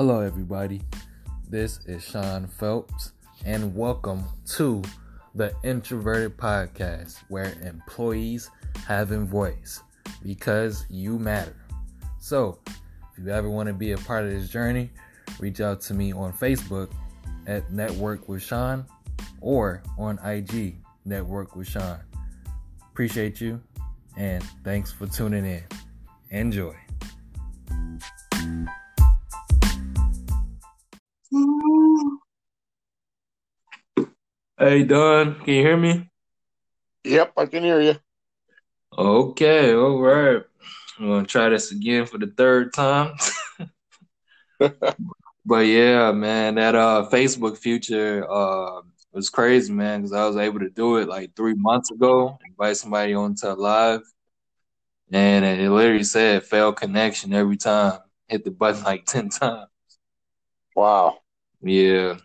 Hello, everybody. This is Sean Phelps, and welcome to the Introverted Podcast, where employees have a voice because you matter. So, if you ever want to be a part of this journey, reach out to me on Facebook at Network with Sean or on IG Network with Sean. Appreciate you and thanks for tuning in. Enjoy. Hey Don, can you hear me? Yep, I can hear you. Okay, all right. I'm gonna try this again for the third time. but yeah, man, that uh Facebook future uh was crazy, man, because I was able to do it like three months ago, invite somebody onto live, and it literally said fail connection every time. Hit the button like ten times. Wow. Yeah.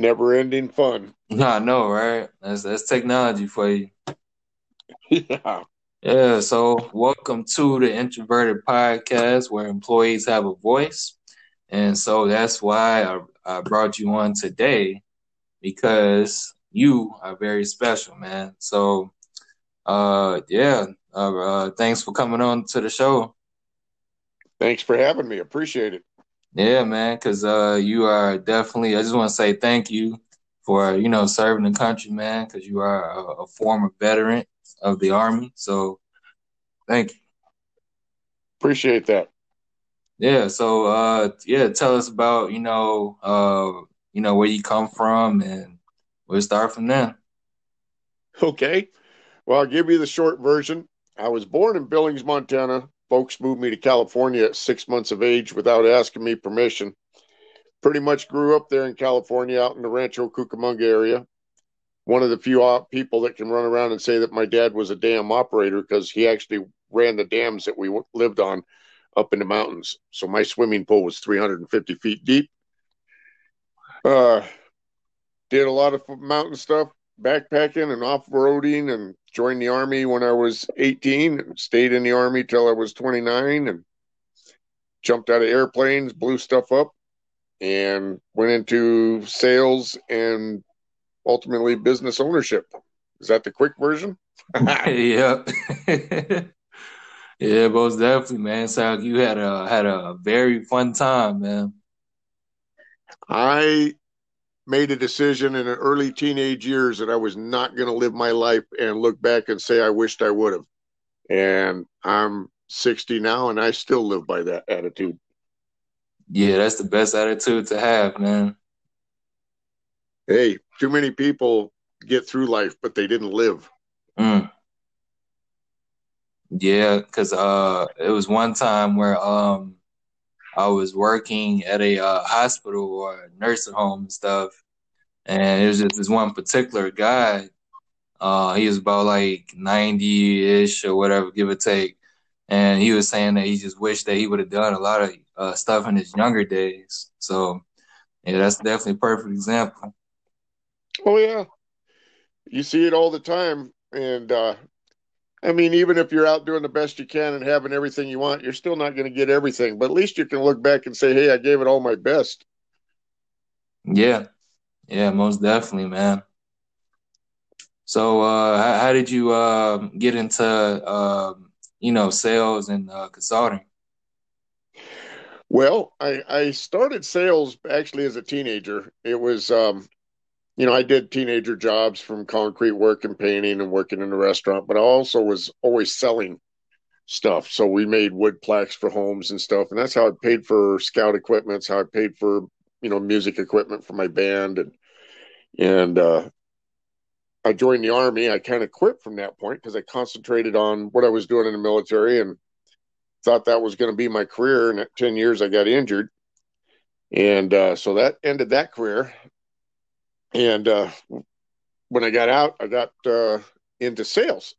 Never ending fun. I know, right? That's that's technology for you. yeah. Yeah, so welcome to the Introverted Podcast where employees have a voice. And so that's why I, I brought you on today because you are very special, man. So, uh, yeah, uh, uh, thanks for coming on to the show. Thanks for having me. Appreciate it. Yeah, man, because uh, you are definitely. I just want to say thank you for you know serving the country, man, because you are a, a former veteran of the army. So, thank you. Appreciate that. Yeah. So, uh, yeah, tell us about you know, uh, you know, where you come from, and we'll start from there. Okay. Well, I'll give you the short version. I was born in Billings, Montana, folks moved me to California at six months of age without asking me permission. Pretty much grew up there in California, out in the Rancho Cucamonga area. One of the few people that can run around and say that my dad was a dam operator because he actually ran the dams that we lived on up in the mountains. So my swimming pool was 350 feet deep. Uh, did a lot of mountain stuff, backpacking and off roading, and joined the army when I was 18 and stayed in the army till I was 29 and jumped out of airplanes, blew stuff up, and went into sales and ultimately business ownership. Is that the quick version? yeah. yeah, most definitely, man. So you had a had a very fun time, man. I made a decision in the early teenage years that I was not going to live my life and look back and say I wished I would have. And I'm 60 now and I still live by that attitude. Yeah, that's the best attitude to have, man. Hey, too many people get through life, but they didn't live. Mm. Yeah, because uh, it was one time where um, I was working at a uh, hospital or nursing home and stuff, and it was just this one particular guy. Uh, he was about like ninety ish or whatever, give or take, and he was saying that he just wished that he would have done a lot of uh, stuff in his younger days. So, yeah, that's definitely a perfect example. Oh yeah, you see it all the time, and uh, I mean, even if you're out doing the best you can and having everything you want, you're still not going to get everything. But at least you can look back and say, "Hey, I gave it all my best." Yeah, yeah, most definitely, man. So, uh, how, how did you uh, get into uh, you know sales and uh, consulting? Well, I, I started sales actually as a teenager. It was, um, you know, I did teenager jobs from concrete work and painting and working in a restaurant, but I also was always selling stuff. So we made wood plaques for homes and stuff, and that's how I paid for scout equipment. It's how I paid for you know music equipment for my band, and and uh, I joined the army. I kind of quit from that point because I concentrated on what I was doing in the military and thought that was going to be my career. And at 10 years, I got injured. And uh, so that ended that career. And uh, when I got out, I got uh, into sales.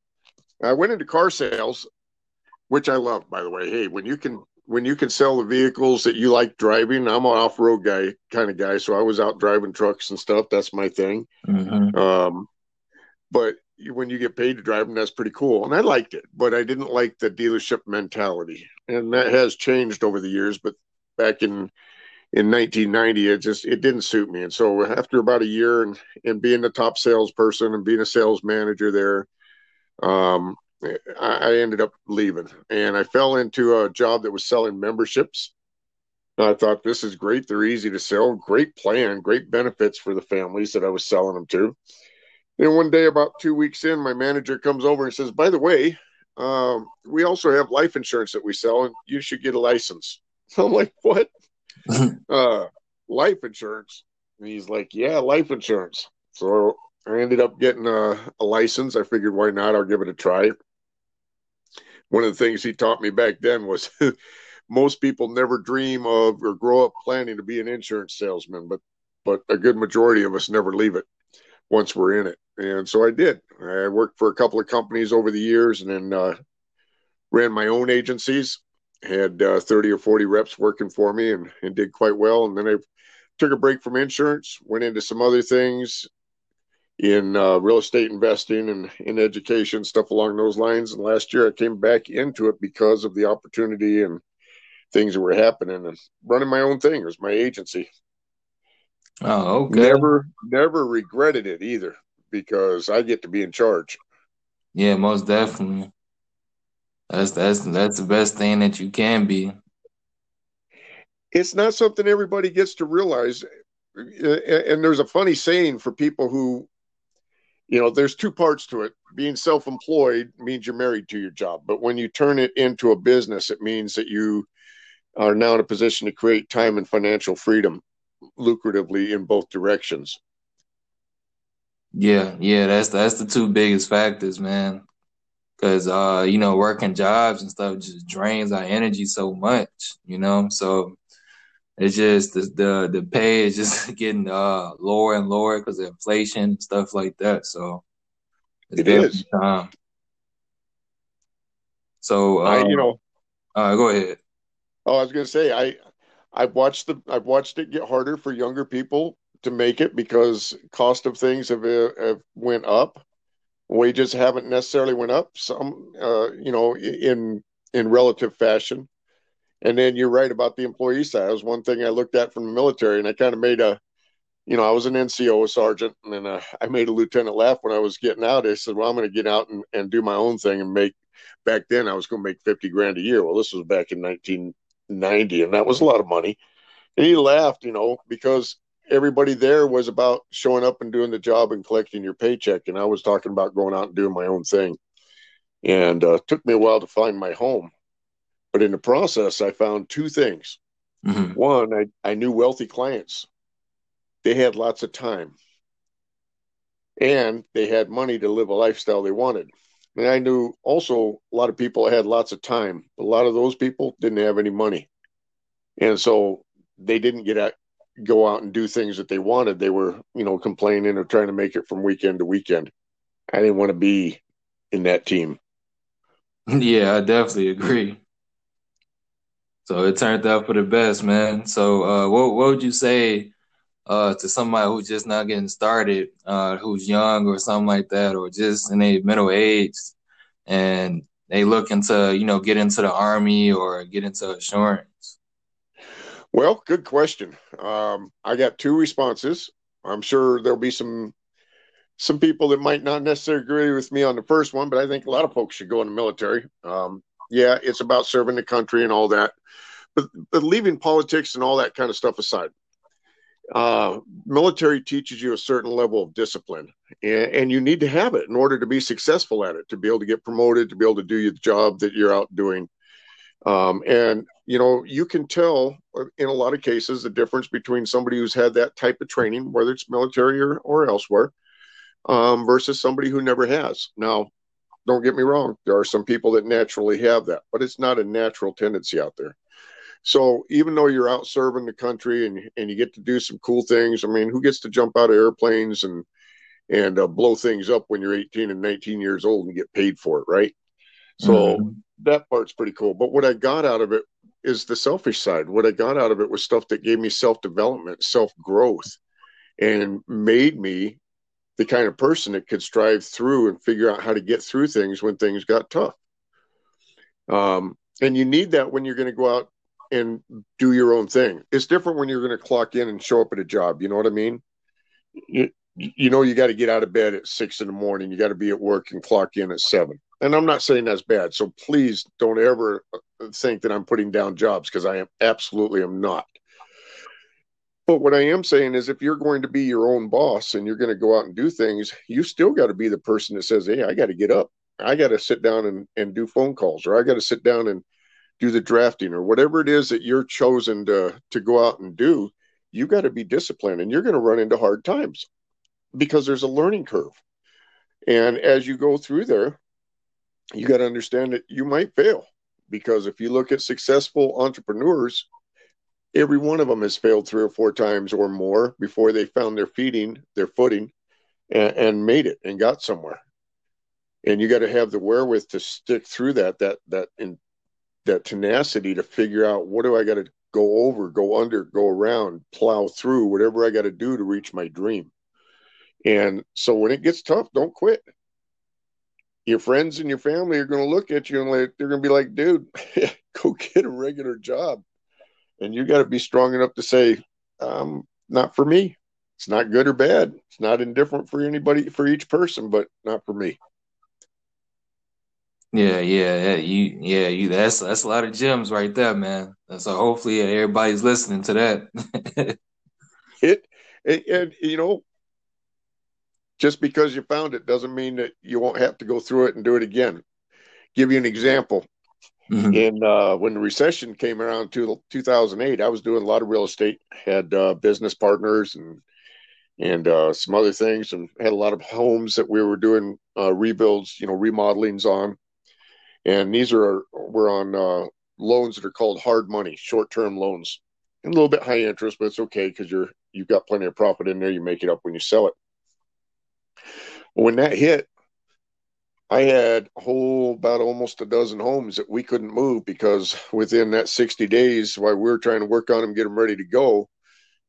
I went into car sales, which I love, by the way. Hey, when you can when you can sell the vehicles that you like driving, I'm an off road guy kind of guy, so I was out driving trucks and stuff. That's my thing. Mm-hmm. Um, but when you get paid to drive them, that's pretty cool. And I liked it, but I didn't like the dealership mentality. And that has changed over the years. But back in in 1990 it just it didn't suit me and so after about a year and and being the top salesperson and being a sales manager there um I, I ended up leaving and i fell into a job that was selling memberships I thought this is great. They're easy to sell, great plan, great benefits for the families that I was selling them to. Then one day, about two weeks in, my manager comes over and says, By the way, um, we also have life insurance that we sell, and you should get a license. so I'm like, What? uh, life insurance. And he's like, Yeah, life insurance. So I ended up getting a, a license. I figured, why not? I'll give it a try. One of the things he taught me back then was most people never dream of or grow up planning to be an insurance salesman, but but a good majority of us never leave it once we're in it. And so I did. I worked for a couple of companies over the years and then uh, ran my own agencies had uh, 30 or 40 reps working for me and, and did quite well. And then I took a break from insurance, went into some other things in uh, real estate investing and in education, stuff along those lines. And last year I came back into it because of the opportunity and things that were happening and running my own thing. It was my agency. Oh, okay. Never, never regretted it either because I get to be in charge. Yeah, most definitely. That's that's that's the best thing that you can be. It's not something everybody gets to realize. And there's a funny saying for people who, you know, there's two parts to it. Being self employed means you're married to your job. But when you turn it into a business, it means that you are now in a position to create time and financial freedom lucratively in both directions. Yeah, yeah, that's that's the two biggest factors, man because uh, you know working jobs and stuff just drains our energy so much, you know. So it's just the the, the pay is just getting uh, lower and lower because of inflation and stuff like that. So it's it is time. So uh, I, you know, uh, go ahead. Oh, I was going to say I I've watched the I've watched it get harder for younger people to make it because cost of things have, uh, have went up wages haven't necessarily went up some uh, you know in in relative fashion. And then you're right about the employee side. That was one thing i looked at from the military and i kind of made a you know i was an nco sergeant and then uh, i made a lieutenant laugh when i was getting out. I said well i'm going to get out and, and do my own thing and make back then i was going to make 50 grand a year. Well this was back in 1990 and that was a lot of money. And he laughed you know because everybody there was about showing up and doing the job and collecting your paycheck. And I was talking about going out and doing my own thing. And uh, took me a while to find my home. But in the process, I found two things. Mm-hmm. One, I, I knew wealthy clients, they had lots of time and they had money to live a lifestyle they wanted. And I knew also a lot of people had lots of time. A lot of those people didn't have any money. And so they didn't get out, go out and do things that they wanted. They were, you know, complaining or trying to make it from weekend to weekend. I didn't want to be in that team. Yeah, I definitely agree. So it turned out for the best, man. So uh, what what would you say uh, to somebody who's just not getting started, uh, who's young or something like that, or just in a middle age, and they looking to you know get into the army or get into assurance? Well, good question. Um, I got two responses. I'm sure there'll be some some people that might not necessarily agree with me on the first one, but I think a lot of folks should go in the military. Um, yeah, it's about serving the country and all that, but but leaving politics and all that kind of stuff aside, uh, military teaches you a certain level of discipline, and, and, you need to have it in order to be successful at it, to be able to get promoted, to be able to do the job that you're out doing. Um, and you know, you can tell uh, in a lot of cases the difference between somebody who's had that type of training, whether it's military or, or elsewhere, um, versus somebody who never has. Now, don't get me wrong, there are some people that naturally have that, but it's not a natural tendency out there. So even though you're out serving the country and and you get to do some cool things, I mean, who gets to jump out of airplanes and and uh, blow things up when you're 18 and 19 years old and get paid for it, right? So mm-hmm. that part's pretty cool. But what I got out of it is the selfish side. What I got out of it was stuff that gave me self development, self growth, and made me the kind of person that could strive through and figure out how to get through things when things got tough. Um, and you need that when you're going to go out and do your own thing. It's different when you're going to clock in and show up at a job. You know what I mean? You, you know, you got to get out of bed at six in the morning. You got to be at work and clock in at seven. And I'm not saying that's bad. So please don't ever think that I'm putting down jobs because I am absolutely am not. But what I am saying is, if you're going to be your own boss and you're going to go out and do things, you still got to be the person that says, Hey, I got to get up. I got to sit down and, and do phone calls, or I got to sit down and do the drafting, or whatever it is that you're chosen to, to go out and do. You got to be disciplined and you're going to run into hard times because there's a learning curve. And as you go through there, you got to understand that you might fail because if you look at successful entrepreneurs, every one of them has failed three or four times or more before they found their feeding, their footing, and, and made it and got somewhere. And you got to have the wherewith to stick through that, that, that, in that tenacity to figure out what do I got to go over, go under, go around, plow through, whatever I got to do to reach my dream. And so when it gets tough, don't quit. Your friends and your family are going to look at you and like, they're going to be like, dude, go get a regular job and you got to be strong enough to say, um, not for me. It's not good or bad. It's not indifferent for anybody, for each person, but not for me. Yeah, yeah, yeah. You, yeah, you. That's that's a lot of gems right there, man. So hopefully everybody's listening to that. it, and, and you know, just because you found it doesn't mean that you won't have to go through it and do it again. Give you an example. Mm-hmm. And uh, when the recession came around to 2008, I was doing a lot of real estate, had uh, business partners and and uh, some other things, and had a lot of homes that we were doing uh, rebuilds, you know, remodelings on. And these are we're on uh, loans that are called hard money, short term loans, and a little bit high interest, but it's okay because you're you've got plenty of profit in there. You make it up when you sell it. When that hit, I had a whole about almost a dozen homes that we couldn't move because within that 60 days, while we were trying to work on them, get them ready to go,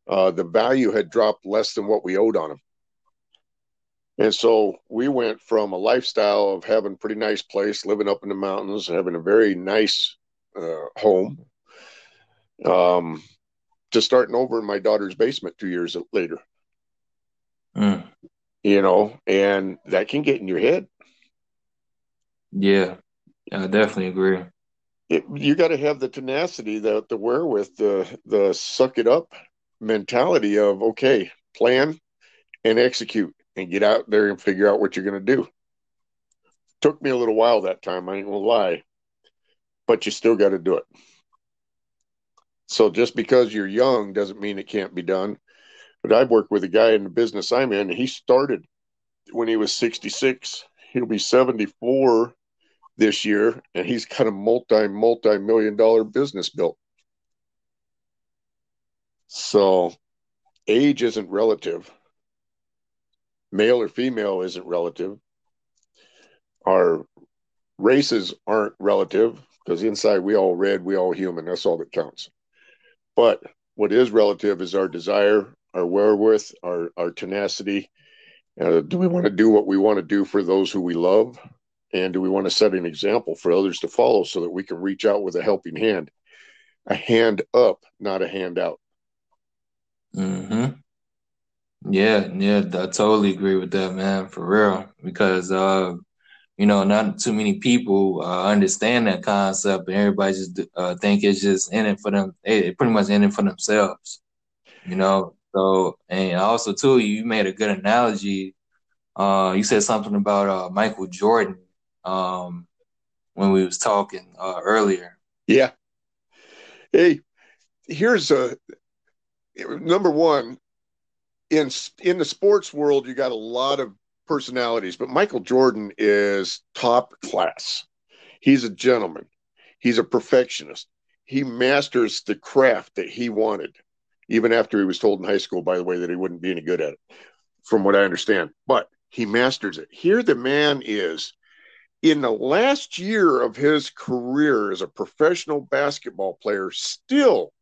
uh, the value had dropped less than what we owed on them. And so we went from a lifestyle of having a pretty nice place, living up in the mountains, having a very nice uh, home, um, to starting over in my daughter's basement two years later. Mm. You know, and that can get in your head yeah, I definitely agree. It, you got to have the tenacity, the the wherewith, the the suck it up mentality of okay, plan and execute, and get out there and figure out what you're going to do. Took me a little while that time. I ain't gonna lie, but you still got to do it. So just because you're young doesn't mean it can't be done. But I've worked with a guy in the business I'm in. He started when he was 66. He'll be 74 this year, and he's got a multi multi million dollar business built. So, age isn't relative. Male or female isn't relative. Our races aren't relative because inside we all red, we all human. That's all that counts. But what is relative is our desire, our wherewith, our our tenacity. Uh, do we want to do what we want to do for those who we love? And do we want to set an example for others to follow so that we can reach out with a helping hand? A hand up, not a hand handout. Hmm. Yeah, yeah, I totally agree with that, man, for real. Because uh, you know, not too many people uh, understand that concept, and everybody just uh, think it's just in it for them. They pretty much in it for themselves, you know. So, and also too, you made a good analogy. Uh, you said something about uh, Michael Jordan um, when we was talking uh, earlier. Yeah. Hey, here's a number one in in the sports world. You got a lot of personalities, but Michael Jordan is top class. He's a gentleman. He's a perfectionist. He masters the craft that he wanted, even after he was told in high school, by the way, that he wouldn't be any good at it, from what I understand. But he masters it. Here, the man is in the last year of his career as a professional basketball player, still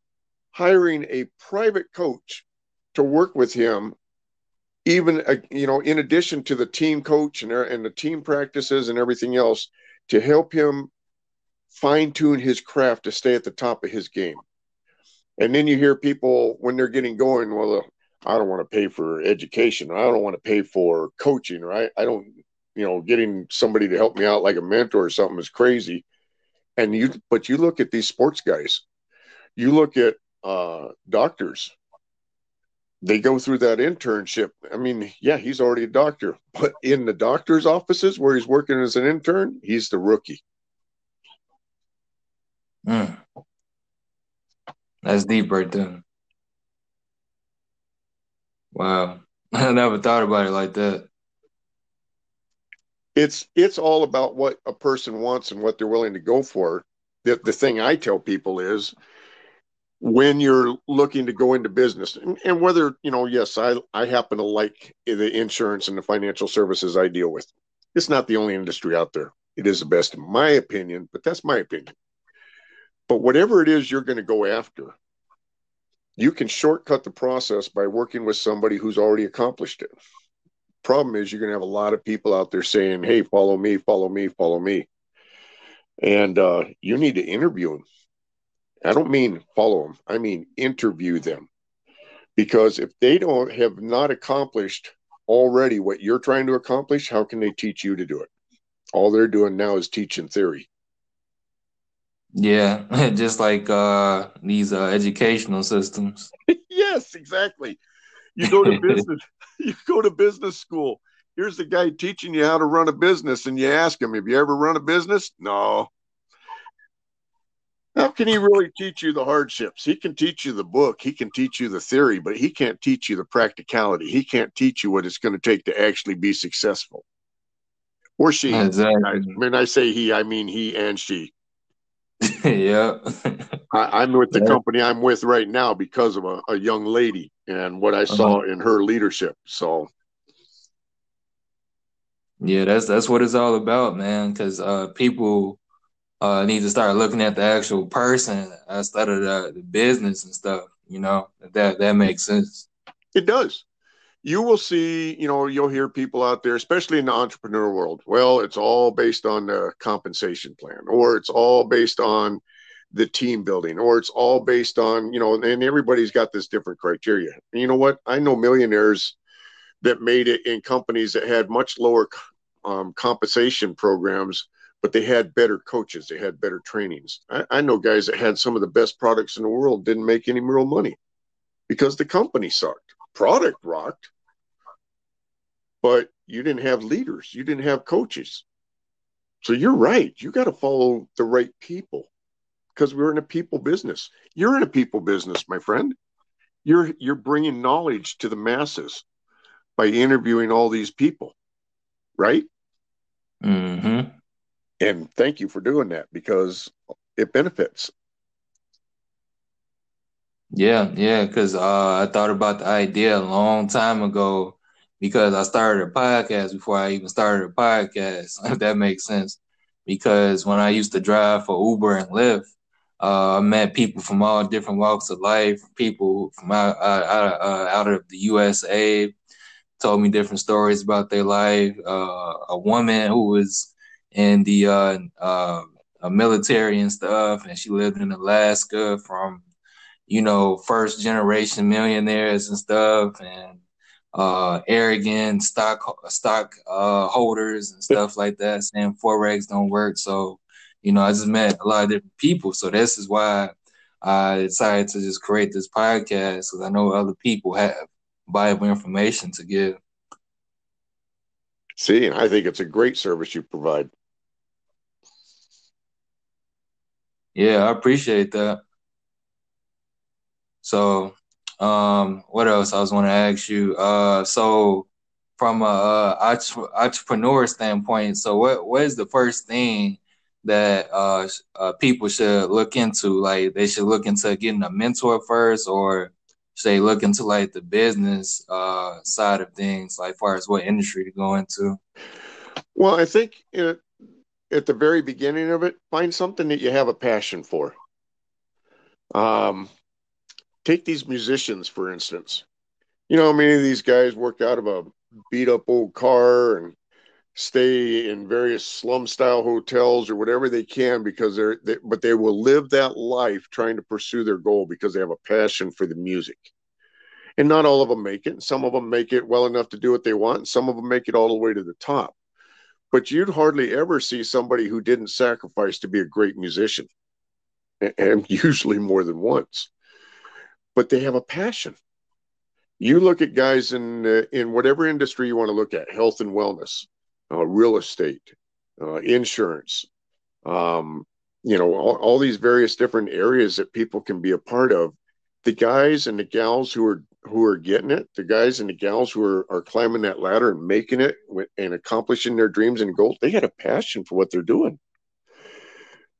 hiring a private coach to work with him, even uh, you know, in addition to the team coach and, and the team practices and everything else, to help him fine tune his craft to stay at the top of his game. And then you hear people when they're getting going, well, I don't want to pay for education. I don't want to pay for coaching, right? I don't, you know, getting somebody to help me out like a mentor or something is crazy. And you, but you look at these sports guys, you look at uh, doctors, they go through that internship. I mean, yeah, he's already a doctor, but in the doctor's offices where he's working as an intern, he's the rookie. Mm. That's deep right there. Wow. I never thought about it like that. It's it's all about what a person wants and what they're willing to go for. The the thing I tell people is when you're looking to go into business and, and whether, you know, yes, I I happen to like the insurance and the financial services I deal with. It's not the only industry out there. It is the best in my opinion, but that's my opinion. But whatever it is you're going to go after, you can shortcut the process by working with somebody who's already accomplished it. Problem is, you're going to have a lot of people out there saying, Hey, follow me, follow me, follow me. And uh, you need to interview them. I don't mean follow them, I mean interview them. Because if they don't have not accomplished already what you're trying to accomplish, how can they teach you to do it? All they're doing now is teaching theory. Yeah, just like uh, these uh, educational systems. yes, exactly. You go to business, you go to business school. Here's the guy teaching you how to run a business, and you ask him, "Have you ever run a business?" No. How can he really teach you the hardships? He can teach you the book, he can teach you the theory, but he can't teach you the practicality. He can't teach you what it's going to take to actually be successful. Or she. Exactly. I, when I say he, I mean he and she. yeah. I, am with the yeah. company I'm with right now because of a, a young lady and what I saw uh-huh. in her leadership. So yeah, that's that's what it's all about, man. Because uh, people uh, need to start looking at the actual person instead of the, the business and stuff. You know that that makes sense. It does you will see, you know, you'll hear people out there, especially in the entrepreneur world. Well, it's all based on the compensation plan, or it's all based on the team building, or it's all based on, you know, and everybody's got this different criteria. And you know what? I know millionaires that made it in companies that had much lower um, compensation programs, but they had better coaches, they had better trainings. I, I know guys that had some of the best products in the world didn't make any real money because the company sucked product rocked, but you didn't have leaders, you didn't have coaches. So you're right. You got to follow the right people because we're in a people business. You're in a people business, my friend. You're you're bringing knowledge to the masses by interviewing all these people, right? Mm-hmm. And thank you for doing that because it benefits. Yeah, yeah, because uh, I thought about the idea a long time ago because I started a podcast before I even started a podcast, if that makes sense. Because when I used to drive for Uber and Lyft, uh, I met people from all different walks of life, people from out, out, uh, out of the USA, told me different stories about their life. Uh, a woman who was in the uh, uh, military and stuff, and she lived in Alaska from you know, first generation millionaires and stuff and uh, arrogant stock stock uh, holders and stuff like that saying forex don't work. So, you know, I just met a lot of different people. So this is why I decided to just create this podcast because I know other people have valuable information to give. See, and I think it's a great service you provide. Yeah, I appreciate that. So, um, what else I was want to ask you? Uh, so from a, entrepreneur standpoint, so what what is the first thing that uh, uh, people should look into? Like they should look into getting a mentor first, or should they look into like the business uh, side of things, like far as what industry to go into? Well, I think at the very beginning of it, find something that you have a passion for. Um, take these musicians for instance. You know many of these guys work out of a beat up old car and stay in various slum style hotels or whatever they can because they're they, but they will live that life trying to pursue their goal because they have a passion for the music. And not all of them make it. Some of them make it well enough to do what they want and some of them make it all the way to the top. But you'd hardly ever see somebody who didn't sacrifice to be a great musician and usually more than once but they have a passion you look at guys in uh, in whatever industry you want to look at health and wellness uh, real estate, uh, insurance, um, you know, all, all, these various different areas that people can be a part of. The guys and the gals who are who are getting it, the guys and the gals who are, are climbing that ladder and making it and accomplishing their dreams and goals, they got a passion for what they're doing.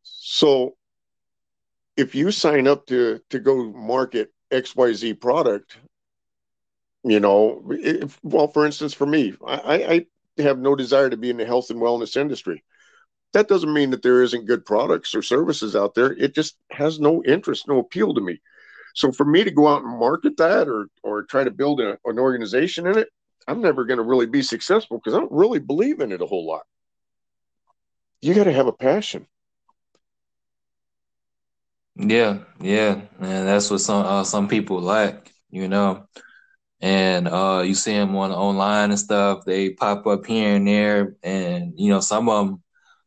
So if you sign up to to go market XYZ product, you know, if, well, for instance, for me, I, I have no desire to be in the health and wellness industry. That doesn't mean that there isn't good products or services out there. It just has no interest, no appeal to me. So for me to go out and market that or or try to build a, an organization in it, I'm never going to really be successful because I don't really believe in it a whole lot. You got to have a passion. Yeah, yeah, and that's what some uh, some people lack. You know, and uh, you see them on online and stuff. They pop up here and there, and you know some of them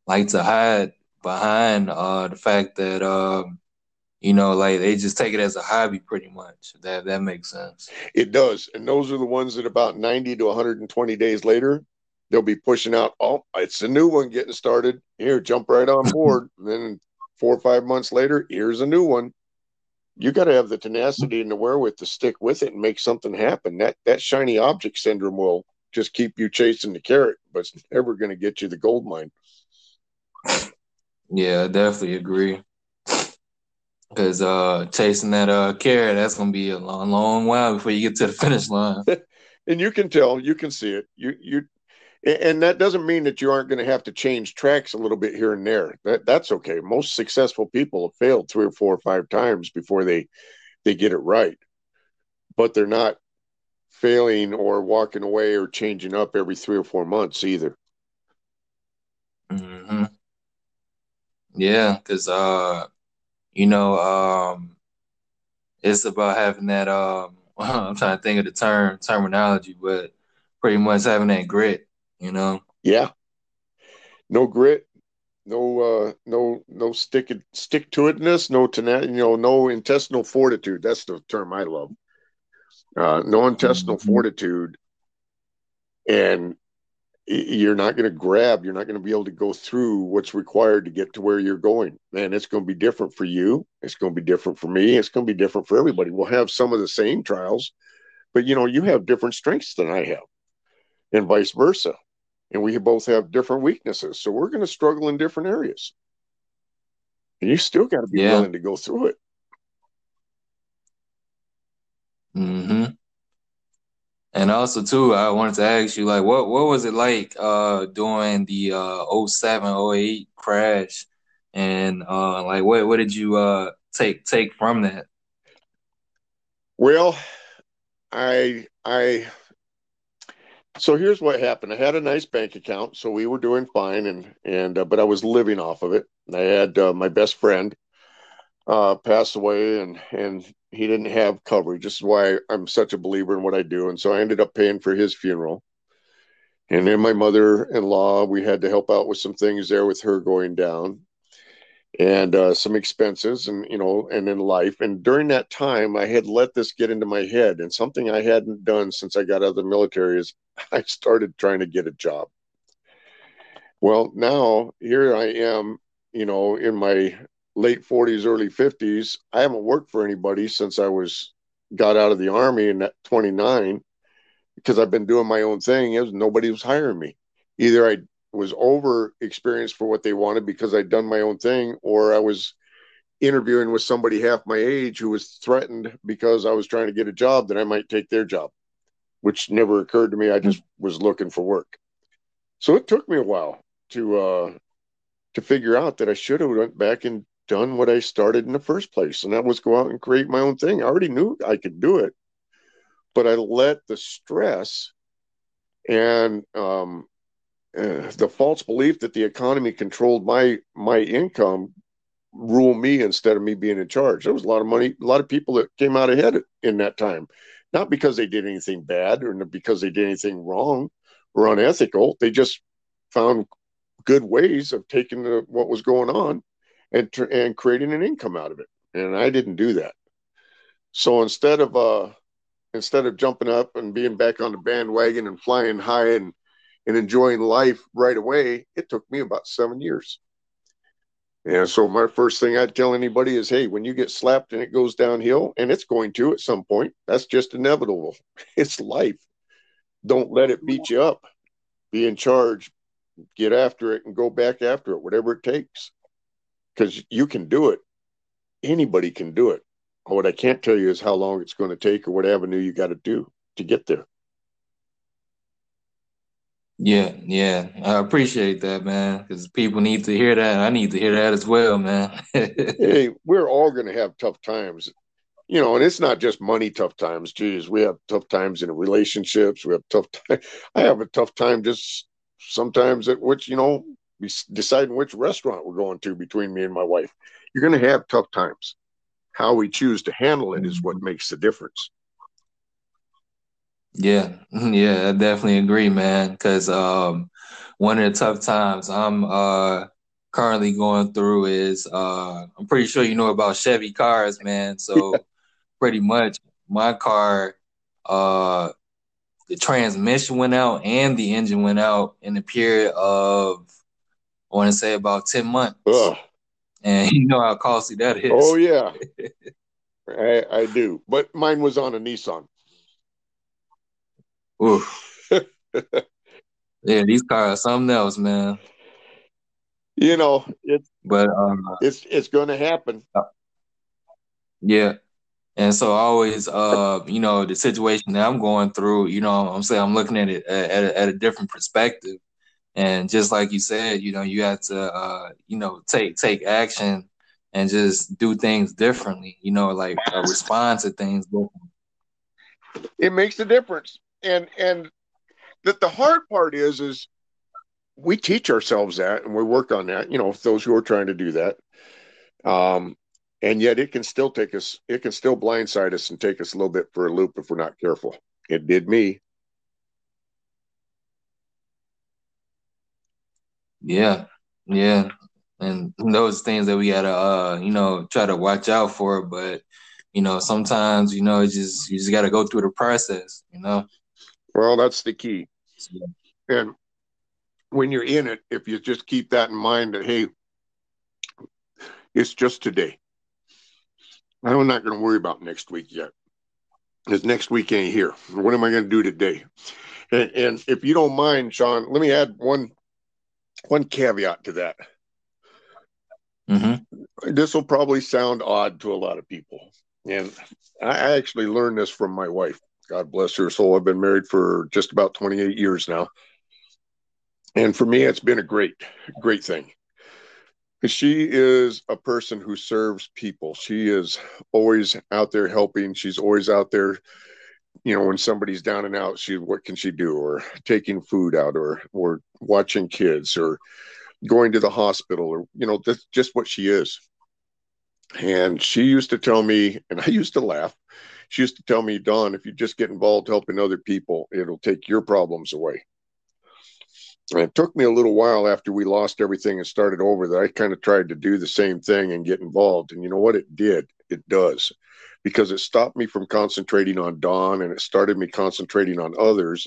like to hide behind uh, the fact that um, you know like they just take it as a hobby, pretty much. That that makes sense. It does, and those are the ones that about ninety to one hundred and twenty days later. They'll be pushing out. Oh, it's a new one getting started. Here, jump right on board. then four or five months later, here's a new one you got to have the tenacity and the wherewith to stick with it and make something happen. That that shiny object syndrome will just keep you chasing the carrot, but it's never going to get you the gold mine. Yeah, I definitely agree. Because uh, chasing that uh, carrot, that's going to be a long, long while before you get to the finish line. and you can tell, you can see it. You you and that doesn't mean that you aren't going to have to change tracks a little bit here and there. That that's okay. Most successful people have failed three or four or five times before they they get it right. But they're not failing or walking away or changing up every three or four months either. Mm-hmm. yeah because uh you know um it's about having that um i'm trying to think of the term terminology but pretty much having that grit you know? Yeah. No grit, no uh no no stick stick to itness, no tenacity, you know, no intestinal fortitude. That's the term I love. Uh no intestinal mm-hmm. fortitude. And you're not going to grab, you're not going to be able to go through what's required to get to where you're going. Man, it's going to be different for you. It's going to be different for me. It's going to be different for everybody. We'll have some of the same trials, but you know, you have different strengths than I have, and vice versa and we both have different weaknesses. So we're going to struggle in different areas. And you still got to be yeah. willing to go through it. Hmm. And also too, I wanted to ask you, like, what what was it like uh during the uh 07, 08 crash, and uh like what what did you uh take take from that? Well, I I so here's what happened. I had a nice bank account, so we were doing fine, and and uh, but I was living off of it. I had uh, my best friend uh, pass away, and and he didn't have coverage. This is why I'm such a believer in what I do, and so I ended up paying for his funeral. And then my mother-in-law, we had to help out with some things there with her going down and uh, some expenses and you know and in life and during that time i had let this get into my head and something i hadn't done since i got out of the military is i started trying to get a job. Well now here i am you know in my late 40s early 50s i haven't worked for anybody since i was got out of the army in 29 because i've been doing my own thing. Is nobody was hiring me. Either i was over experienced for what they wanted because I'd done my own thing, or I was interviewing with somebody half my age who was threatened because I was trying to get a job that I might take their job, which never occurred to me. I just was looking for work. So it took me a while to uh, to figure out that I should have went back and done what I started in the first place, and that was go out and create my own thing. I already knew I could do it, but I let the stress and um, uh, the false belief that the economy controlled my my income rule me instead of me being in charge. There was a lot of money, a lot of people that came out ahead in that time, not because they did anything bad or because they did anything wrong or unethical. They just found good ways of taking the, what was going on and and creating an income out of it. And I didn't do that. So instead of uh instead of jumping up and being back on the bandwagon and flying high and and enjoying life right away, it took me about seven years. And so my first thing I'd tell anybody is, hey, when you get slapped and it goes downhill, and it's going to at some point, that's just inevitable. It's life. Don't let it beat you up. Be in charge. Get after it and go back after it, whatever it takes. Because you can do it. Anybody can do it. What I can't tell you is how long it's going to take or what avenue you got to do to get there. Yeah, yeah, I appreciate that, man. Because people need to hear that. I need to hear that as well, man. hey, we're all going to have tough times, you know, and it's not just money tough times. Geez, we have tough times in relationships. We have tough time. I have a tough time just sometimes at which you know deciding which restaurant we're going to between me and my wife. You're going to have tough times. How we choose to handle it is what makes the difference. Yeah, yeah, I definitely agree, man. Because um, one of the tough times I'm uh, currently going through is uh, I'm pretty sure you know about Chevy cars, man. So pretty much my car, uh, the transmission went out and the engine went out in a period of I want to say about ten months. Ugh. And you know how costly that is. Oh yeah, I, I do. But mine was on a Nissan. Oof. yeah, these cars are something else, man. You know, it's but um, it's it's going to happen. Yeah, and so always, uh, you know, the situation that I'm going through, you know, I'm saying I'm looking at it at, at, a, at a different perspective, and just like you said, you know, you have to, uh, you know, take take action and just do things differently. You know, like uh, respond to things differently. It makes a difference and and that the hard part is is we teach ourselves that and we work on that you know those who are trying to do that. Um and yet it can still take us it can still blindside us and take us a little bit for a loop if we're not careful. It did me. Yeah yeah. And those things that we gotta uh you know try to watch out for but you know sometimes you know it just you just gotta go through the process you know well, that's the key. And when you're in it, if you just keep that in mind that, hey, it's just today. I'm not going to worry about next week yet because next week ain't here. What am I going to do today? And, and if you don't mind, Sean, let me add one one caveat to that. Mm-hmm. This will probably sound odd to a lot of people, and I actually learned this from my wife. God bless her soul. I've been married for just about 28 years now. And for me, it's been a great, great thing. She is a person who serves people. She is always out there helping. She's always out there, you know, when somebody's down and out, she what can she do? Or taking food out or or watching kids or going to the hospital or you know, that's just what she is. And she used to tell me, and I used to laugh she used to tell me, Don, if you just get involved helping other people, it'll take your problems away. And it took me a little while after we lost everything and started over that I kind of tried to do the same thing and get involved. And you know what? It did. It does. Because it stopped me from concentrating on Don and it started me concentrating on others.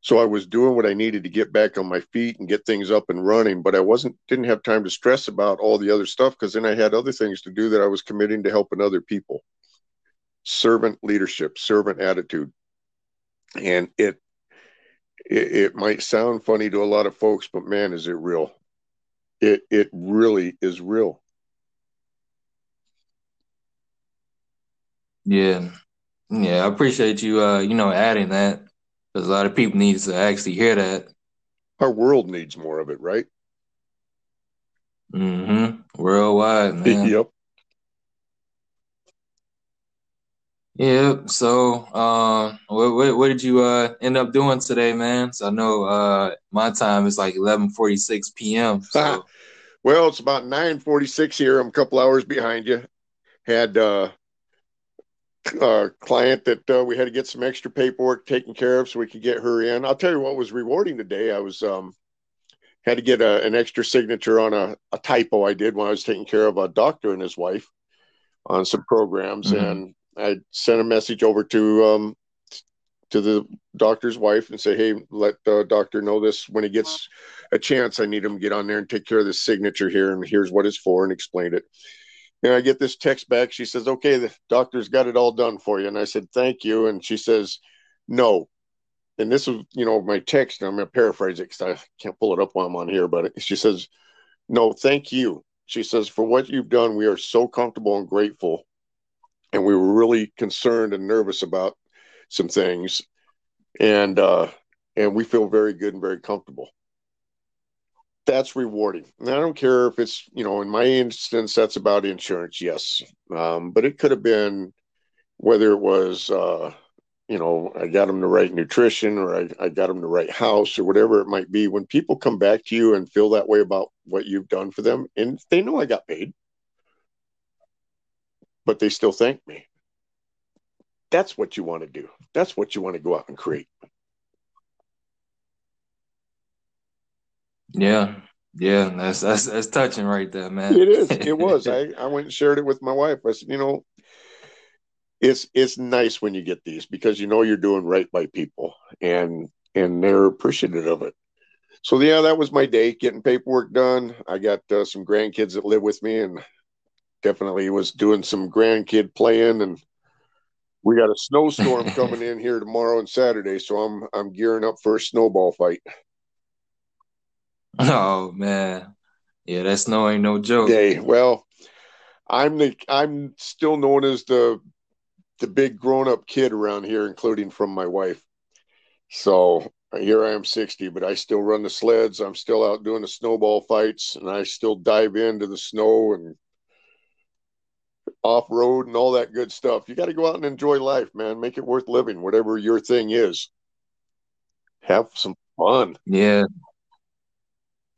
So I was doing what I needed to get back on my feet and get things up and running, but I wasn't didn't have time to stress about all the other stuff because then I had other things to do that I was committing to helping other people servant leadership, servant attitude. And it, it, it might sound funny to a lot of folks, but man, is it real? It it really is real. Yeah, yeah, I appreciate you. Uh, you know, adding that because a lot of people need to actually hear that. Our world needs more of it, right? Mm-hmm. Worldwide, man. yep. Yeah. So, uh, what, what, what did you uh end up doing today, man? So I know uh my time is like eleven forty six p.m. So. well, it's about nine forty six here. I'm a couple hours behind you. Had uh, a client that uh, we had to get some extra paperwork taken care of so we could get her in. I'll tell you what was rewarding today. I was um had to get a, an extra signature on a, a typo I did when I was taking care of a doctor and his wife on some programs, mm-hmm. and I sent a message over to um, to the doctor's wife and say, "Hey, let the doctor know this when he gets a chance. I need him to get on there and take care of this signature here, and here's what it's for," and explained it. And I get this text back. She says, "Okay, the doctor's got it all done for you." And I said, "Thank you." And she says, "No." And this is, you know, my text. I'm going to paraphrase it because I can't pull it up while I'm on here. But she says, "No, thank you." She says, "For what you've done, we are so comfortable and grateful and we were really concerned and nervous about some things, and uh, and we feel very good and very comfortable. That's rewarding. And I don't care if it's you know in my instance that's about insurance, yes, um, but it could have been whether it was. Uh, you know, I got them the right nutrition or I, I got them the right house or whatever it might be. When people come back to you and feel that way about what you've done for them, and they know I got paid, but they still thank me. That's what you want to do. That's what you want to go out and create. Yeah. Yeah, that's that's that's touching right there, man. It is. It was. I, I went and shared it with my wife. I said, you know, it's it's nice when you get these because you know you're doing right by people and and they're appreciative of it. So yeah, that was my day getting paperwork done. I got uh, some grandkids that live with me and definitely was doing some grandkid playing and we got a snowstorm coming in here tomorrow and Saturday, so I'm I'm gearing up for a snowball fight. Oh man. Yeah, that snow ain't no joke. Hey, well, I'm the I'm still known as the the big grown up kid around here, including from my wife. So here I am 60, but I still run the sleds. I'm still out doing the snowball fights and I still dive into the snow and off road and all that good stuff. You got to go out and enjoy life, man. Make it worth living, whatever your thing is. Have some fun. Yeah.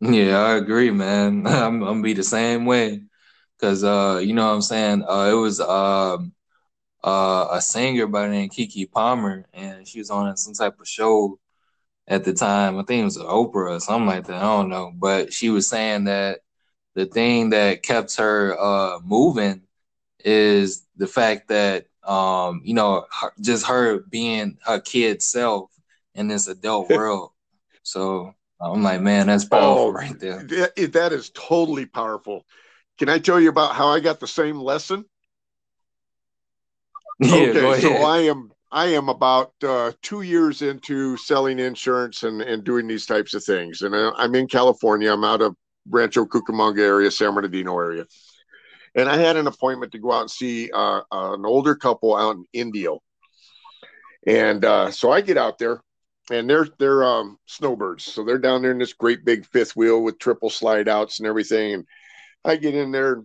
Yeah, I agree, man. I'm, I'm gonna be the same way. Cause uh, you know what I'm saying? Uh, it was um uh, a singer by the name Keke Palmer, and she was on some type of show at the time. I think it was Oprah or something like that. I don't know, but she was saying that the thing that kept her uh, moving is the fact that um, you know her, just her being her kid self in this adult world. So I'm like, man, that's powerful oh, right there. That, that is totally powerful. Can I tell you about how I got the same lesson? Yeah, okay, so I am I am about uh, two years into selling insurance and, and doing these types of things, and uh, I'm in California. I'm out of Rancho Cucamonga area, San Bernardino area and I had an appointment to go out and see uh, an older couple out in Indio. And uh, so I get out there, and they're they're um, snowbirds, so they're down there in this great big fifth wheel with triple slide outs and everything. And I get in there,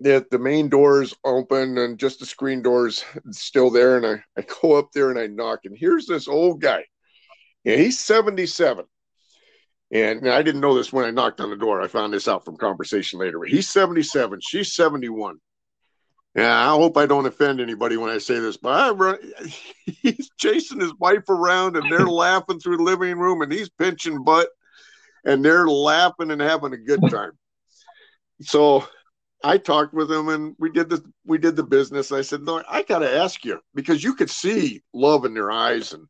the the main doors open, and just the screen doors still there. And I I go up there and I knock, and here's this old guy, and he's seventy seven and I didn't know this when I knocked on the door. I found this out from conversation later. He's 77, she's 71. Yeah, I hope I don't offend anybody when I say this, but I run, he's chasing his wife around and they're laughing through the living room and he's pinching butt and they're laughing and having a good time. So I talked with him and we did the we did the business. I said, No, I gotta ask you because you could see love in their eyes and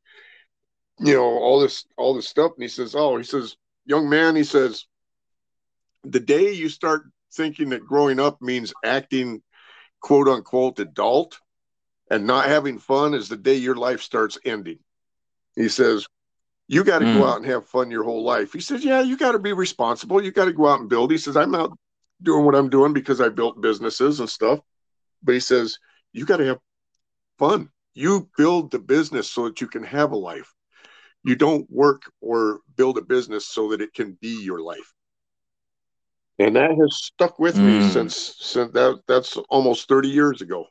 you know all this all this stuff. And he says, Oh, he says, young man, he says, the day you start thinking that growing up means acting quote unquote adult and not having fun is the day your life starts ending. He says, you got to mm. go out and have fun your whole life. He says, yeah, you got to be responsible. You got to go out and build. He says, I'm out doing what I'm doing because I built businesses and stuff. But he says, you got to have fun. You build the business so that you can have a life you don't work or build a business so that it can be your life and that has stuck with mm. me since since that that's almost 30 years ago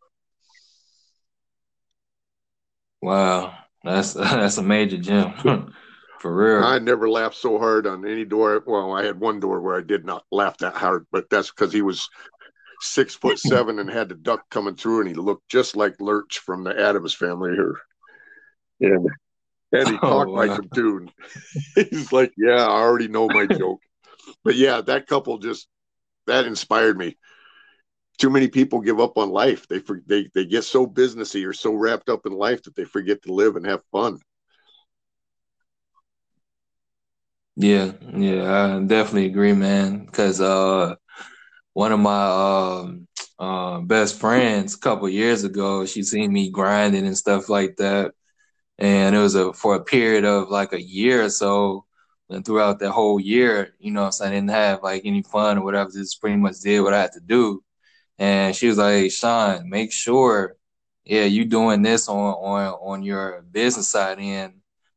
Wow, that's that's a major gem. For real. I never laughed so hard on any door. Well, I had one door where I did not laugh that hard, but that's because he was six foot seven and had the duck coming through, and he looked just like Lurch from the Addams Family here. And and he oh, talked wow. like a too. He's like, "Yeah, I already know my joke." but yeah, that couple just that inspired me. Too many people give up on life. They they they get so businessy or so wrapped up in life that they forget to live and have fun. Yeah, yeah, I definitely agree, man. Because uh, one of my um, uh, best friends a couple years ago, she seen me grinding and stuff like that, and it was a for a period of like a year or so. And throughout that whole year, you know, so I didn't have like any fun or whatever. Just pretty much did what I had to do. And she was like, "Sean, make sure, yeah, you doing this on on on your business side end,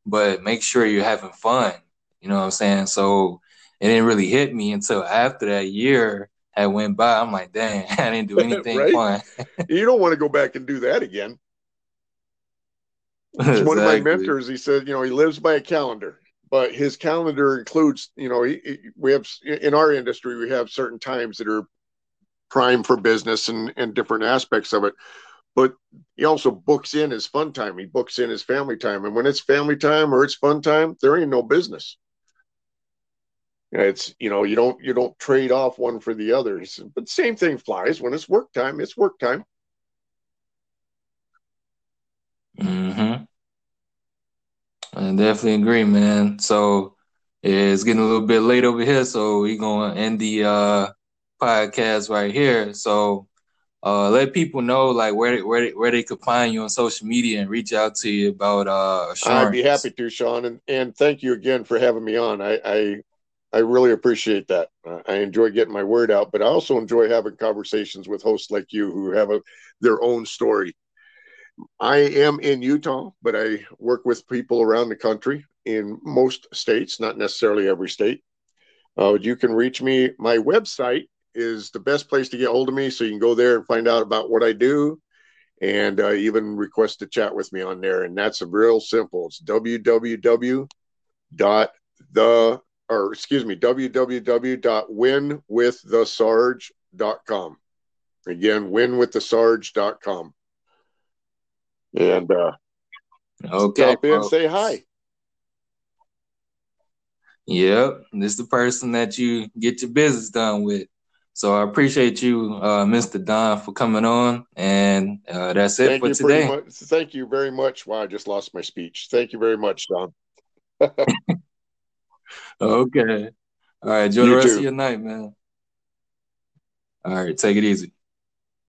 but make sure you're having fun." You know what I'm saying? So it didn't really hit me until after that year had went by. I'm like, dang, I didn't do anything fun. you don't want to go back and do that again. Exactly. One of my mentors, he said, you know, he lives by a calendar, but his calendar includes, you know, he, he, we have in our industry, we have certain times that are prime for business and, and different aspects of it. But he also books in his fun time. He books in his family time. And when it's family time or it's fun time, there ain't no business. It's you know you don't you don't trade off one for the other. But same thing flies when it's work time. It's work time. Hmm. I definitely agree, man. So it's getting a little bit late over here, so we're gonna end the uh, podcast right here. So uh, let people know like where where they, where they could find you on social media and reach out to you about uh assurance. I'd be happy to, Sean, and and thank you again for having me on. I I I really appreciate that. Uh, I enjoy getting my word out, but I also enjoy having conversations with hosts like you who have a, their own story. I am in Utah, but I work with people around the country in most states, not necessarily every state. Uh, you can reach me. My website is the best place to get hold of me, so you can go there and find out about what I do, and uh, even request to chat with me on there. And that's real simple. It's www dot the or excuse me, www.winwiththesarge.com. Again, winwiththesarge.com. And uh, okay, stop in, say hi. Yep, this is the person that you get your business done with. So I appreciate you, uh, Mr. Don, for coming on, and uh, that's it thank for today. Much, thank you very much. Wow, I just lost my speech. Thank you very much, Don. okay. All right. Enjoy you the rest too. of your night, man. All right. Take it easy.